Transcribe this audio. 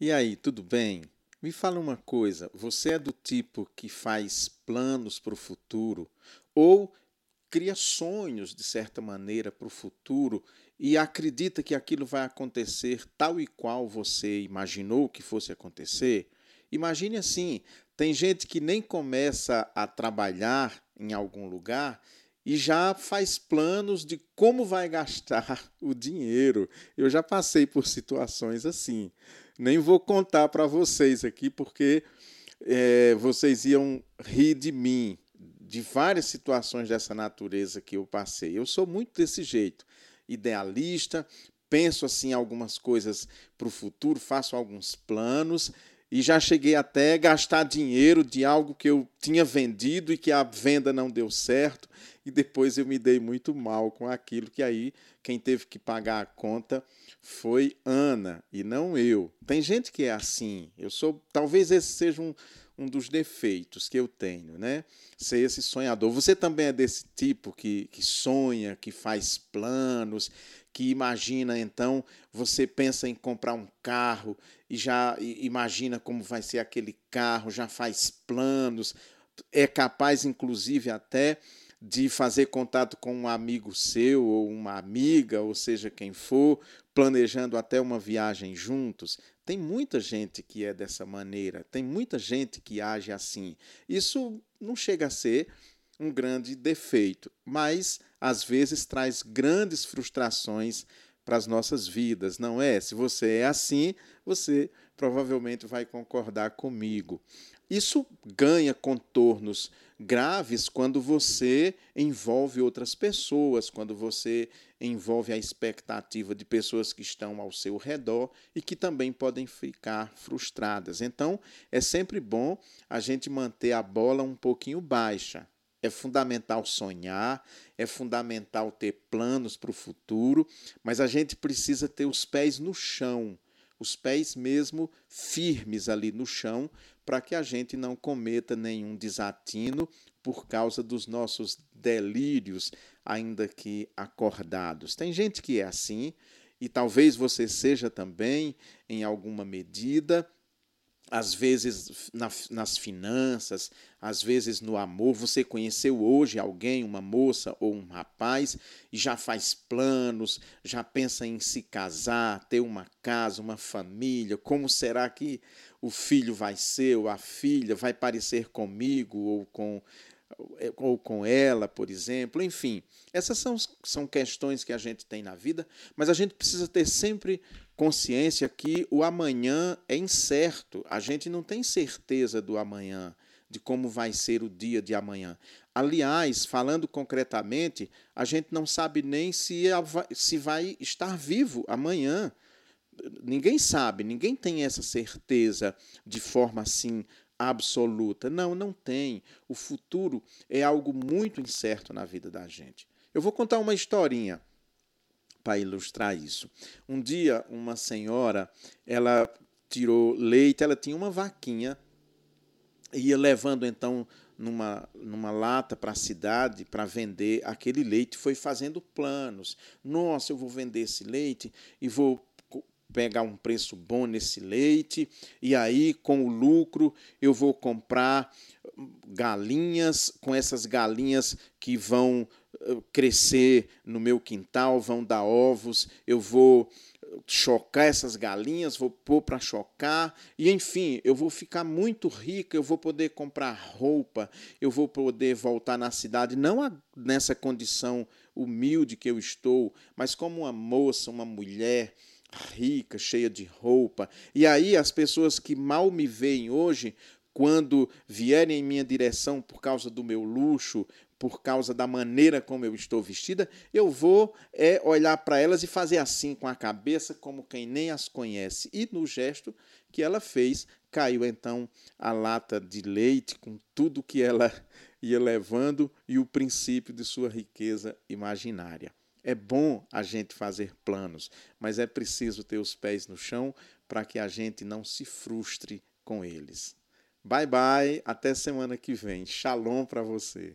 E aí, tudo bem? Me fala uma coisa: você é do tipo que faz planos para o futuro ou cria sonhos, de certa maneira, para o futuro e acredita que aquilo vai acontecer tal e qual você imaginou que fosse acontecer? Imagine assim: tem gente que nem começa a trabalhar em algum lugar e já faz planos de como vai gastar o dinheiro. Eu já passei por situações assim. Nem vou contar para vocês aqui, porque é, vocês iam rir de mim, de várias situações dessa natureza que eu passei. Eu sou muito desse jeito, idealista, penso assim algumas coisas para o futuro, faço alguns planos e já cheguei até gastar dinheiro de algo que eu tinha vendido e que a venda não deu certo e depois eu me dei muito mal com aquilo que aí quem teve que pagar a conta foi Ana e não eu. Tem gente que é assim. Eu sou, talvez esse seja um, um dos defeitos que eu tenho, né? Ser esse sonhador. Você também é desse tipo que, que sonha, que faz planos, que imagina, então, você pensa em comprar um carro e já imagina como vai ser aquele carro, já faz planos, é capaz, inclusive, até de fazer contato com um amigo seu ou uma amiga, ou seja quem for, planejando até uma viagem juntos. Tem muita gente que é dessa maneira, tem muita gente que age assim. Isso não chega a ser um grande defeito, mas às vezes traz grandes frustrações para as nossas vidas, não é? Se você é assim, você provavelmente vai concordar comigo. Isso ganha contornos graves quando você envolve outras pessoas, quando você envolve a expectativa de pessoas que estão ao seu redor e que também podem ficar frustradas. Então, é sempre bom a gente manter a bola um pouquinho baixa. É fundamental sonhar, é fundamental ter planos para o futuro, mas a gente precisa ter os pés no chão, os pés mesmo firmes ali no chão, para que a gente não cometa nenhum desatino por causa dos nossos delírios, ainda que acordados. Tem gente que é assim, e talvez você seja também, em alguma medida, às vezes na, nas finanças, às vezes no amor. Você conheceu hoje alguém, uma moça ou um rapaz, e já faz planos, já pensa em se casar, ter uma casa, uma família. Como será que o filho vai ser, ou a filha vai parecer comigo ou com ou com ela, por exemplo, enfim, essas são, são questões que a gente tem na vida, mas a gente precisa ter sempre consciência que o amanhã é incerto, a gente não tem certeza do amanhã, de como vai ser o dia de amanhã. Aliás, falando concretamente, a gente não sabe nem se, se vai estar vivo amanhã. Ninguém sabe, ninguém tem essa certeza de forma assim absoluta. Não, não tem. O futuro é algo muito incerto na vida da gente. Eu vou contar uma historinha para ilustrar isso. Um dia, uma senhora, ela tirou leite, ela tinha uma vaquinha, ia levando então numa, numa lata para a cidade para vender aquele leite, foi fazendo planos. Nossa, eu vou vender esse leite e vou pegar um preço bom nesse leite e aí com o lucro eu vou comprar galinhas, com essas galinhas que vão eh, crescer no meu quintal, vão dar ovos, eu vou chocar essas galinhas, vou pôr para chocar, e enfim, eu vou ficar muito rica, eu vou poder comprar roupa, eu vou poder voltar na cidade, não nessa condição humilde que eu estou, mas como uma moça, uma mulher rica, cheia de roupa. E aí as pessoas que mal me veem hoje, quando vierem em minha direção por causa do meu luxo, por causa da maneira como eu estou vestida, eu vou é, olhar para elas e fazer assim com a cabeça, como quem nem as conhece. E no gesto que ela fez, caiu então a lata de leite com tudo que ela ia levando e o princípio de sua riqueza imaginária. É bom a gente fazer planos, mas é preciso ter os pés no chão para que a gente não se frustre com eles. Bye bye, até semana que vem. Shalom para você.